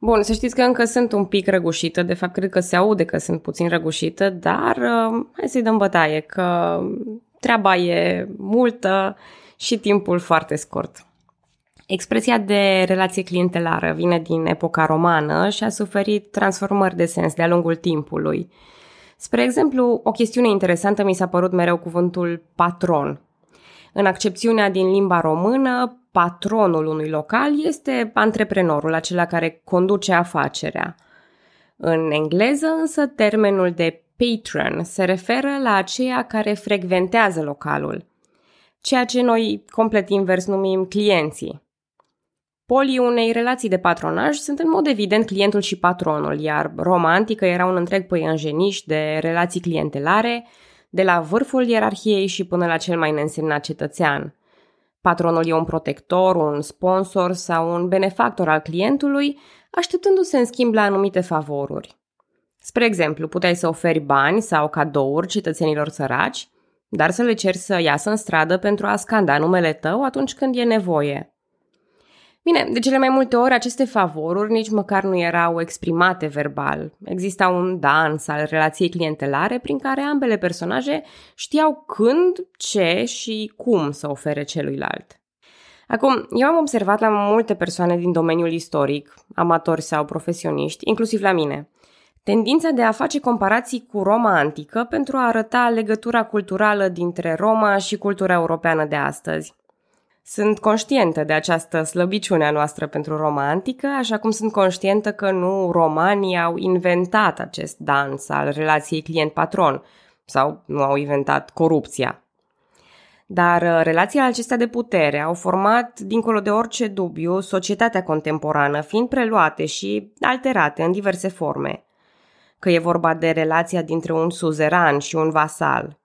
Bun, să știți că încă sunt un pic răgușită, de fapt cred că se aude că sunt puțin răgușită, dar uh, hai să-i dăm bătaie, că treaba e multă și timpul foarte scurt. Expresia de relație clientelară vine din epoca romană și a suferit transformări de sens de-a lungul timpului. Spre exemplu, o chestiune interesantă mi s-a părut mereu cuvântul patron. În accepțiunea din limba română, patronul unui local este antreprenorul, acela care conduce afacerea. În engleză însă termenul de patron se referă la aceia care frecventează localul, ceea ce noi complet invers numim clienții. Polii unei relații de patronaj sunt în mod evident clientul și patronul, iar romantică era un întreg păianjeniș de relații clientelare, de la vârful ierarhiei și până la cel mai neînsemnat cetățean. Patronul e un protector, un sponsor sau un benefactor al clientului, așteptându-se în schimb la anumite favoruri. Spre exemplu, puteai să oferi bani sau cadouri cetățenilor săraci, dar să le ceri să iasă în stradă pentru a scanda numele tău atunci când e nevoie. Bine, de cele mai multe ori aceste favoruri nici măcar nu erau exprimate verbal. Exista un dans al relației clientelare prin care ambele personaje știau când, ce și cum să ofere celuilalt. Acum, eu am observat la multe persoane din domeniul istoric, amatori sau profesioniști, inclusiv la mine, tendința de a face comparații cu Roma antică pentru a arăta legătura culturală dintre Roma și cultura europeană de astăzi. Sunt conștientă de această slăbiciune a noastră pentru romantică, așa cum sunt conștientă că nu romanii au inventat acest dans al relației client-patron sau nu au inventat corupția. Dar uh, relațiile acestea de putere au format, dincolo de orice dubiu, societatea contemporană, fiind preluate și alterate în diverse forme. Că e vorba de relația dintre un suzeran și un vasal,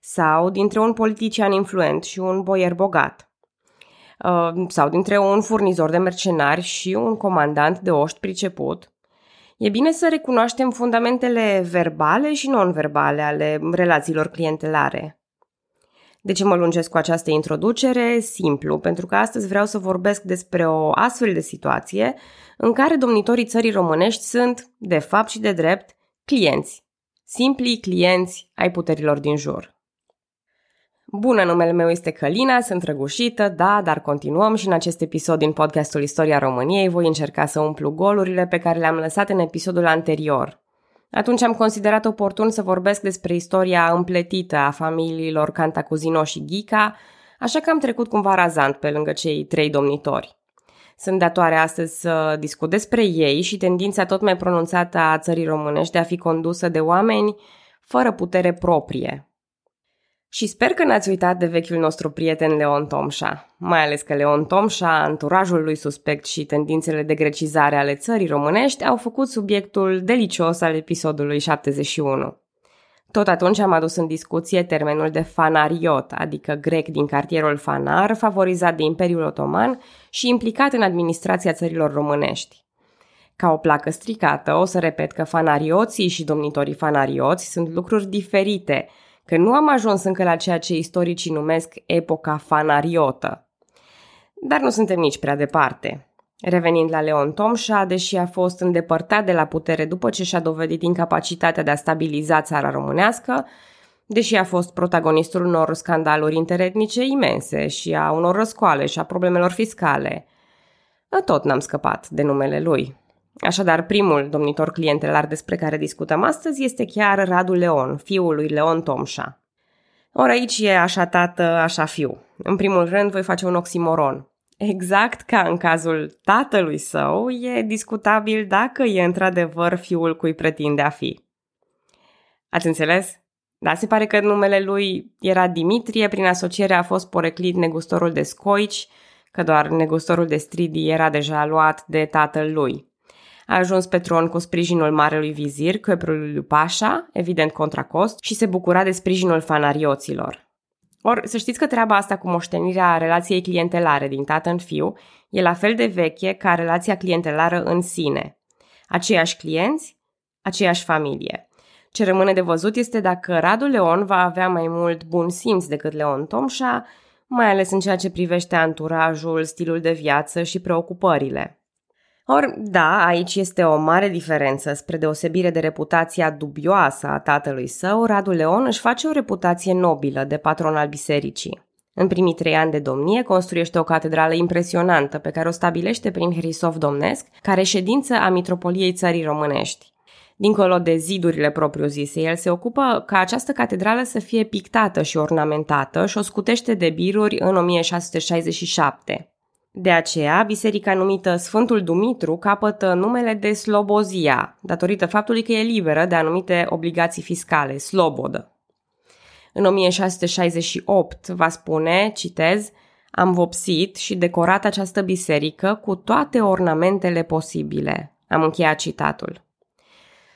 sau dintre un politician influent și un boier bogat – Uh, sau dintre un furnizor de mercenari și un comandant de oști priceput, e bine să recunoaștem fundamentele verbale și non-verbale ale relațiilor clientelare. De ce mă lungesc cu această introducere? Simplu, pentru că astăzi vreau să vorbesc despre o astfel de situație în care domnitorii țării românești sunt, de fapt și de drept, clienți. Simpli clienți ai puterilor din jur. Bună, numele meu este Călina, sunt răgușită, da, dar continuăm și în acest episod din podcastul Istoria României voi încerca să umplu golurile pe care le-am lăsat în episodul anterior. Atunci am considerat oportun să vorbesc despre istoria împletită a familiilor Cantacuzino și Ghica, așa că am trecut cumva razant pe lângă cei trei domnitori. Sunt datoare astăzi să discut despre ei și tendința tot mai pronunțată a țării românești de a fi condusă de oameni fără putere proprie, și sper că n-ați uitat de vechiul nostru prieten Leon Tomșa, mai ales că Leon Tomșa, anturajul lui suspect și tendințele de grecizare ale țării românești au făcut subiectul delicios al episodului 71. Tot atunci am adus în discuție termenul de fanariot, adică grec din cartierul Fanar, favorizat de Imperiul Otoman și implicat în administrația țărilor românești. Ca o placă stricată, o să repet că fanarioții și domnitorii fanarioți sunt lucruri diferite – că nu am ajuns încă la ceea ce istoricii numesc epoca fanariotă. Dar nu suntem nici prea departe. Revenind la Leon Tomșa, deși a fost îndepărtat de la putere după ce și-a dovedit incapacitatea de a stabiliza țara românească, deși a fost protagonistul unor scandaluri interetnice imense și a unor răscoale și a problemelor fiscale, tot n-am scăpat de numele lui. Așadar, primul domnitor clientelar despre care discutăm astăzi este chiar Radu Leon, fiul lui Leon Tomșa. Ori aici e așa tată, așa fiu. În primul rând voi face un oximoron. Exact ca în cazul tatălui său, e discutabil dacă e într-adevăr fiul cui pretinde a fi. Ați înțeles? Da, se pare că numele lui era Dimitrie, prin asociere a fost poreclit negustorul de scoici, că doar negustorul de stridi era deja luat de tatăl lui – a ajuns pe tron cu sprijinul marelui vizir, căprului lui Pașa, evident contra cost, și se bucura de sprijinul fanarioților. Or, să știți că treaba asta cu moștenirea relației clientelare din tată în fiu e la fel de veche ca relația clientelară în sine. Aceiași clienți, aceeași familie. Ce rămâne de văzut este dacă Radu Leon va avea mai mult bun simț decât Leon Tomșa, mai ales în ceea ce privește anturajul, stilul de viață și preocupările. Or, da, aici este o mare diferență. Spre deosebire de reputația dubioasă a tatălui său, Radu Leon își face o reputație nobilă de patron al bisericii. În primii trei ani de domnie construiește o catedrală impresionantă pe care o stabilește prin Hrisov Domnesc, care ședință a Mitropoliei Țării Românești. Dincolo de zidurile propriu-zise, el se ocupă ca această catedrală să fie pictată și ornamentată și o scutește de biruri în 1667. De aceea, biserica numită Sfântul Dumitru capătă numele de Slobozia, datorită faptului că e liberă de anumite obligații fiscale, slobodă. În 1668 va spune, citez, am vopsit și decorat această biserică cu toate ornamentele posibile. Am încheiat citatul.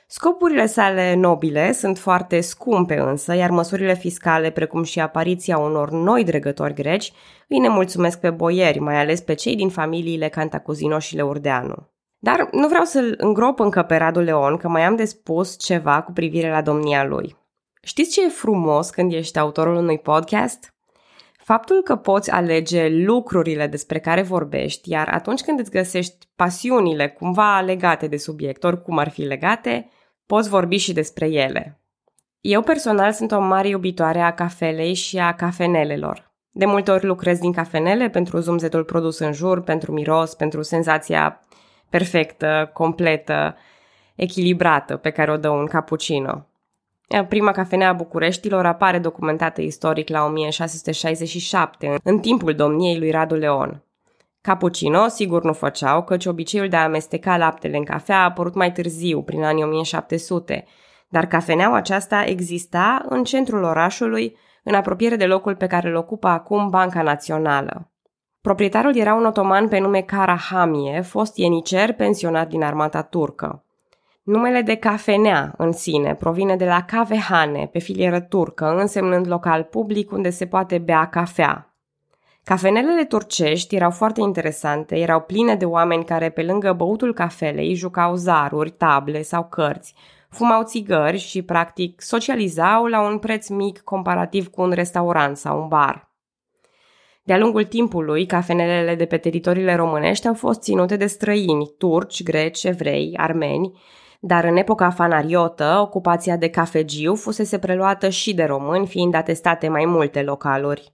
Scopurile sale nobile sunt foarte scumpe însă, iar măsurile fiscale, precum și apariția unor noi dregători greci, îi nemulțumesc pe boieri, mai ales pe cei din familiile Cantacuzino și Leurdeanu. Dar nu vreau să-l îngrop încă pe Radu Leon, că mai am de spus ceva cu privire la domnia lui. Știți ce e frumos când ești autorul unui podcast? Faptul că poți alege lucrurile despre care vorbești, iar atunci când îți găsești pasiunile cumva legate de subiect, oricum ar fi legate, poți vorbi și despre ele. Eu personal sunt o mare iubitoare a cafelei și a cafenelelor. De multe ori lucrez din cafenele pentru zumzetul produs în jur, pentru miros, pentru senzația perfectă, completă, echilibrată pe care o dă un cappuccino. Prima cafenea a Bucureștilor apare documentată istoric la 1667, în timpul domniei lui Radu Leon. Cappuccino sigur nu făceau, căci obiceiul de a amesteca laptele în cafea a apărut mai târziu, prin anii 1700, dar cafeneaua aceasta exista în centrul orașului, în apropiere de locul pe care îl ocupă acum Banca Națională. Proprietarul era un otoman pe nume Karahamie, fost ienicer pensionat din armata turcă. Numele de cafenea în sine provine de la cavehane, pe filieră turcă, însemnând local public unde se poate bea cafea. Cafenelele turcești erau foarte interesante, erau pline de oameni care, pe lângă băutul cafelei, jucau zaruri, table sau cărți, fumau țigări și, practic, socializau la un preț mic comparativ cu un restaurant sau un bar. De-a lungul timpului, cafenelele de pe teritoriile românești au fost ținute de străini, turci, greci, evrei, armeni, dar în epoca fanariotă, ocupația de cafegiu fusese preluată și de români, fiind atestate mai multe localuri.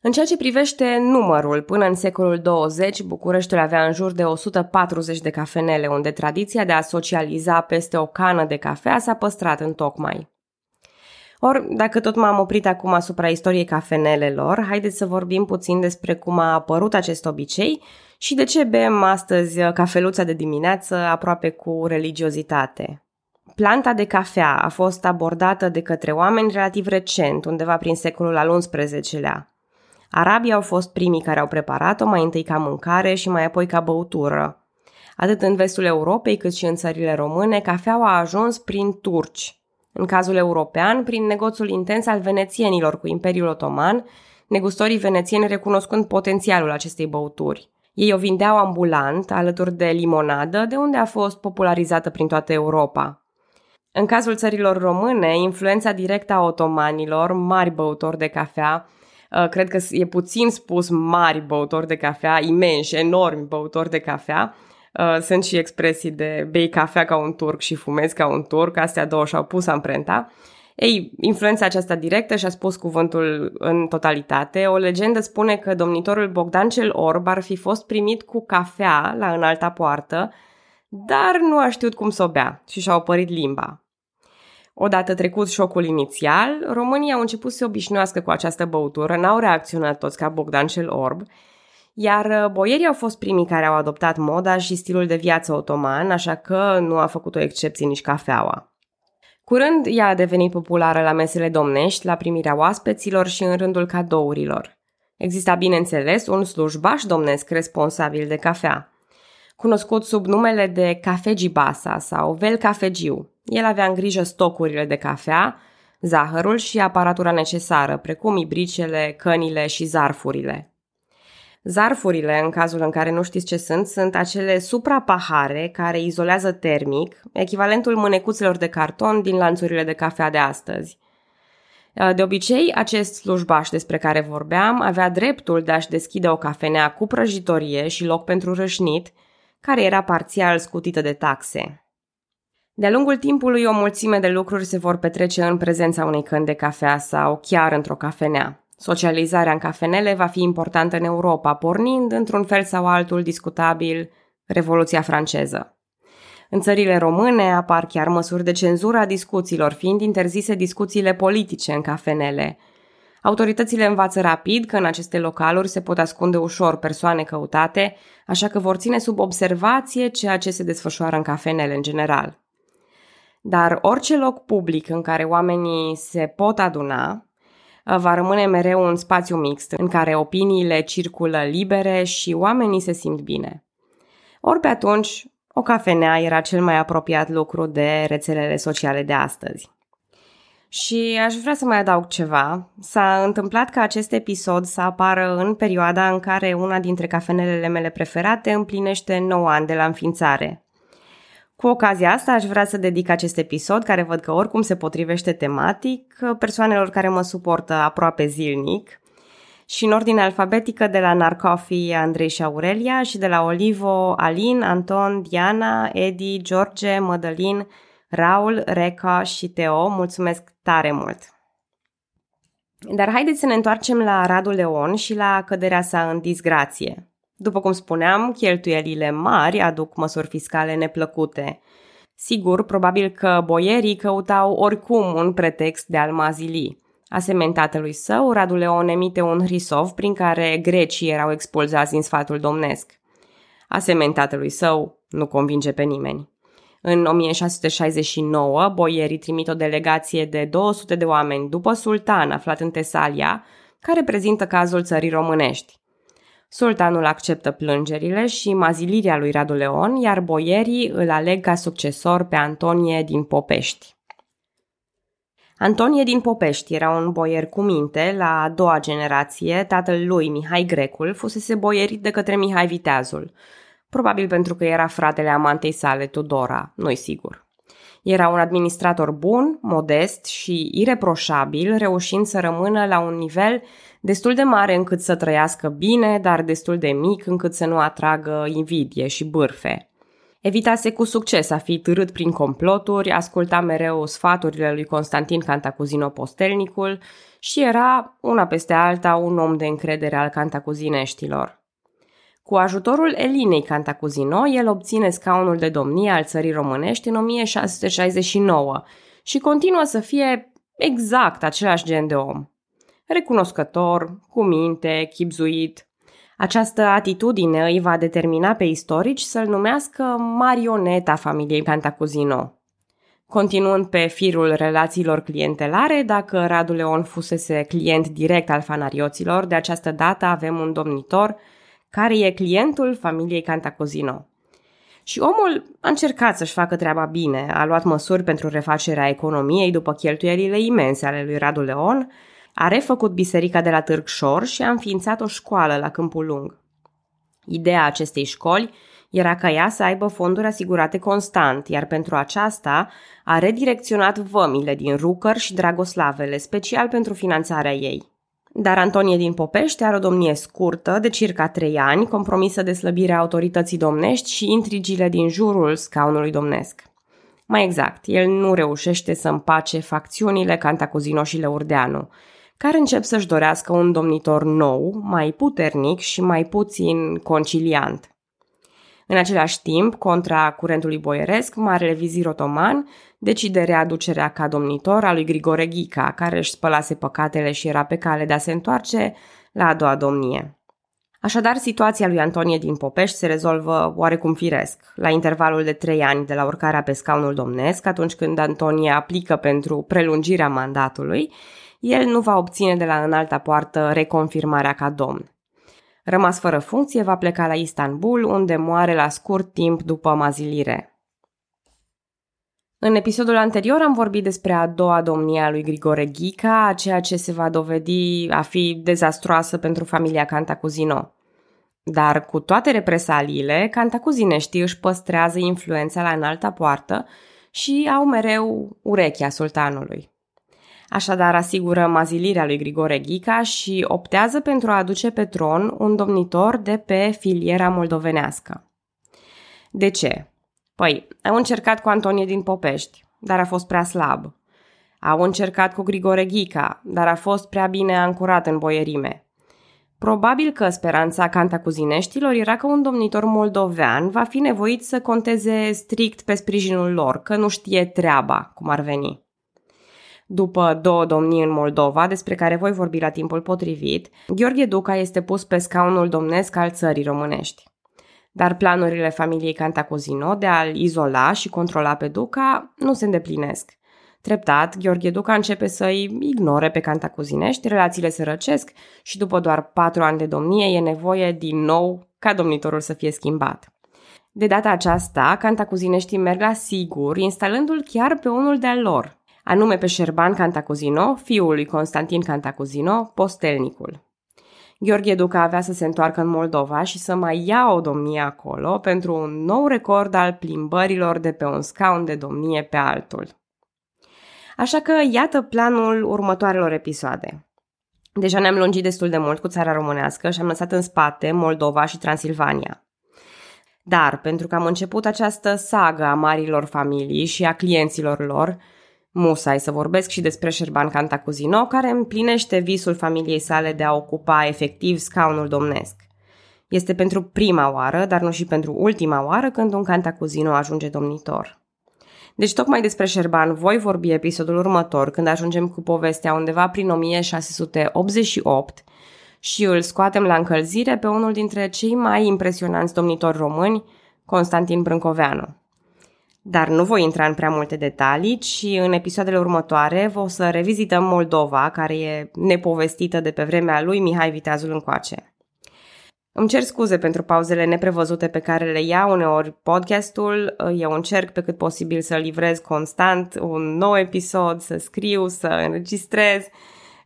În ceea ce privește numărul, până în secolul 20, Bucureștiul avea în jur de 140 de cafenele, unde tradiția de a socializa peste o cană de cafea s-a păstrat în tocmai. Or, dacă tot m-am oprit acum asupra istoriei cafenelelor, haideți să vorbim puțin despre cum a apărut acest obicei și de ce bem astăzi cafeluța de dimineață aproape cu religiozitate. Planta de cafea a fost abordată de către oameni relativ recent, undeva prin secolul al XI-lea. Arabii au fost primii care au preparat-o mai întâi ca mâncare și mai apoi ca băutură. Atât în vestul Europei cât și în țările române, cafeaua a ajuns prin turci. În cazul european, prin negoțul intens al venețienilor cu Imperiul Otoman, negustorii venețieni recunoscând potențialul acestei băuturi. Ei o vindeau ambulant, alături de limonadă, de unde a fost popularizată prin toată Europa. În cazul țărilor române, influența directă a otomanilor, mari băutori de cafea, uh, cred că e puțin spus mari băutori de cafea, imensi, enormi băutori de cafea, uh, sunt și expresii de bei cafea ca un turc și fumezi ca un turc, astea două și-au pus amprenta. Ei, influența aceasta directă și-a spus cuvântul în totalitate. O legendă spune că domnitorul Bogdan cel Orb ar fi fost primit cu cafea la înalta poartă, dar nu a știut cum să o bea și și-a opărit limba. Odată trecut șocul inițial, românii au început să se obișnuiască cu această băutură, n-au reacționat toți ca Bogdan cel Orb, iar boierii au fost primii care au adoptat moda și stilul de viață otoman, așa că nu a făcut o excepție nici cafeaua. Curând, ea a devenit populară la mesele domnești, la primirea oaspeților și în rândul cadourilor. Exista, bineînțeles, un slujbaș domnesc responsabil de cafea, cunoscut sub numele de cafegibasa sau vel cafegiu. El avea în grijă stocurile de cafea, zahărul și aparatura necesară, precum ibricele, cănile și zarfurile. Zarfurile, în cazul în care nu știți ce sunt, sunt acele suprapahare care izolează termic, echivalentul mânecuțelor de carton din lanțurile de cafea de astăzi. De obicei, acest slujbaș despre care vorbeam avea dreptul de a-și deschide o cafenea cu prăjitorie și loc pentru rășnit, care era parțial scutită de taxe. De-a lungul timpului, o mulțime de lucruri se vor petrece în prezența unei căni de cafea sau chiar într-o cafenea. Socializarea în cafenele va fi importantă în Europa, pornind, într-un fel sau altul discutabil, Revoluția franceză. În țările române apar chiar măsuri de cenzură a discuțiilor, fiind interzise discuțiile politice în cafenele. Autoritățile învață rapid că în aceste localuri se pot ascunde ușor persoane căutate, așa că vor ține sub observație ceea ce se desfășoară în cafenele în general. Dar orice loc public în care oamenii se pot aduna va rămâne mereu un spațiu mixt, în care opiniile circulă libere și oamenii se simt bine. Ori pe atunci, o cafenea era cel mai apropiat lucru de rețelele sociale de astăzi. Și aș vrea să mai adaug ceva. S-a întâmplat ca acest episod să apară în perioada în care una dintre cafenelele mele preferate împlinește 9 ani de la înființare. Cu ocazia asta aș vrea să dedic acest episod, care văd că oricum se potrivește tematic, persoanelor care mă suportă aproape zilnic, și în ordine alfabetică de la Narcofi Andrei și Aurelia și de la Olivo Alin, Anton, Diana, Edi, George, Mădălin, Raul, Reca și Teo. Mulțumesc tare mult! Dar haideți să ne întoarcem la Radu Leon și la căderea sa în disgrație. După cum spuneam, cheltuielile mari aduc măsuri fiscale neplăcute. Sigur, probabil că boierii căutau oricum un pretext de a-l mazili. Asemenea tatălui său, Radu Leon emite un hrisov prin care grecii erau expulzați din sfatul domnesc. Asemenea tatălui său, nu convinge pe nimeni. În 1669, boierii trimit o delegație de 200 de oameni după sultan aflat în Tesalia, care prezintă cazul țării românești. Sultanul acceptă plângerile și mazilirea lui Radu Leon, iar boierii îl aleg ca succesor pe Antonie din Popești. Antonie din Popești era un boier cu minte, la a doua generație, tatăl lui, Mihai Grecul, fusese boierit de către Mihai Viteazul, probabil pentru că era fratele amantei sale, Tudora, nu-i sigur. Era un administrator bun, modest și ireproșabil, reușind să rămână la un nivel destul de mare încât să trăiască bine, dar destul de mic încât să nu atragă invidie și bârfe. Evitase cu succes a fi târât prin comploturi, asculta mereu sfaturile lui Constantin Cantacuzino Postelnicul și era, una peste alta, un om de încredere al cantacuzineștilor. Cu ajutorul Elinei Cantacuzino, el obține scaunul de domnie al țării românești în 1669 și continuă să fie exact același gen de om. Recunoscător, cu minte, chipzuit, această atitudine îi va determina pe istorici să-l numească marioneta familiei Cantacuzino. Continuând pe firul relațiilor clientelare, dacă Radu Leon fusese client direct al fanarioților, de această dată avem un domnitor care e clientul familiei Cantacuzino. Și omul a încercat să-și facă treaba bine, a luat măsuri pentru refacerea economiei după cheltuielile imense ale lui Radu Leon, a refăcut biserica de la Târgșor și a înființat o școală la Câmpul Lung. Ideea acestei școli era ca ea să aibă fonduri asigurate constant, iar pentru aceasta a redirecționat vămile din Rucăr și Dragoslavele, special pentru finanțarea ei. Dar Antonie din Popești are o domnie scurtă, de circa trei ani, compromisă de slăbirea autorității domnești și intrigile din jurul scaunului domnesc. Mai exact, el nu reușește să împace facțiunile Cantacuzino și Leurdeanu, care încep să-și dorească un domnitor nou, mai puternic și mai puțin conciliant. În același timp, contra curentului boieresc, Marele Vizir Otoman decide readucerea ca domnitor a lui Grigore Ghica, care își spălase păcatele și era pe cale de a se întoarce la a doua domnie. Așadar, situația lui Antonie din Popești se rezolvă oarecum firesc, la intervalul de trei ani de la urcarea pe scaunul domnesc, atunci când Antonie aplică pentru prelungirea mandatului, el nu va obține de la înalta poartă reconfirmarea ca domn. Rămas fără funcție, va pleca la Istanbul, unde moare la scurt timp după mazilire. În episodul anterior am vorbit despre a doua domnie a lui Grigore Ghica, ceea ce se va dovedi a fi dezastroasă pentru familia Cantacuzino. Dar cu toate represaliile, Cantacuzineștii își păstrează influența la înalta poartă și au mereu urechea sultanului. Așadar asigură mazilirea lui Grigore Ghica și optează pentru a aduce pe tron un domnitor de pe filiera moldovenească. De ce? Păi, au încercat cu Antonie din Popești, dar a fost prea slab. Au încercat cu Grigore Ghica, dar a fost prea bine ancorat în boierime. Probabil că speranța cantacuzineștilor era că un domnitor moldovean va fi nevoit să conteze strict pe sprijinul lor, că nu știe treaba, cum ar veni. După două domnii în Moldova, despre care voi vorbi la timpul potrivit, Gheorghe Duca este pus pe scaunul domnesc al țării românești. Dar planurile familiei Cantacuzino de a-l izola și controla pe Duca nu se îndeplinesc. Treptat, Gheorghe Duca începe să-i ignore pe Cantacuzinești, relațiile se răcesc și după doar patru ani de domnie e nevoie din nou ca domnitorul să fie schimbat. De data aceasta, Cantacuzineștii merg la sigur, instalându-l chiar pe unul de-al lor, anume pe Șerban Cantacuzino, fiul lui Constantin Cantacuzino, postelnicul. Gheorghe Duca avea să se întoarcă în Moldova și să mai ia o domnie acolo pentru un nou record al plimbărilor de pe un scaun de domnie pe altul. Așa că iată planul următoarelor episoade. Deja ne-am lungit destul de mult cu țara românească și am lăsat în spate Moldova și Transilvania. Dar, pentru că am început această sagă a marilor familii și a clienților lor, Musai să vorbesc și despre Șerban Cantacuzino, care împlinește visul familiei sale de a ocupa efectiv scaunul domnesc. Este pentru prima oară, dar nu și pentru ultima oară, când un Cantacuzino ajunge domnitor. Deci tocmai despre Șerban voi vorbi episodul următor, când ajungem cu povestea undeva prin 1688 și îl scoatem la încălzire pe unul dintre cei mai impresionanți domnitori români, Constantin Brâncoveanu. Dar nu voi intra în prea multe detalii, ci în episoadele următoare vă o să revizităm Moldova, care e nepovestită de pe vremea lui Mihai Viteazul încoace. Îmi cer scuze pentru pauzele neprevăzute pe care le ia uneori podcastul. Eu încerc pe cât posibil să livrez constant un nou episod, să scriu, să înregistrez.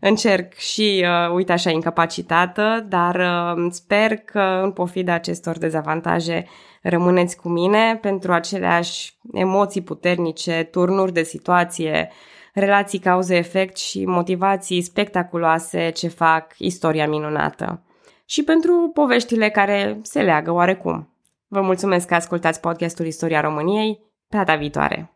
Încerc și, uh, uite așa, incapacitată, dar uh, sper că în pofida acestor dezavantaje rămâneți cu mine pentru aceleași emoții puternice, turnuri de situație, relații cauze-efect și motivații spectaculoase ce fac istoria minunată. Și pentru poveștile care se leagă oarecum. Vă mulțumesc că ascultați podcastul Istoria României. Pe data viitoare!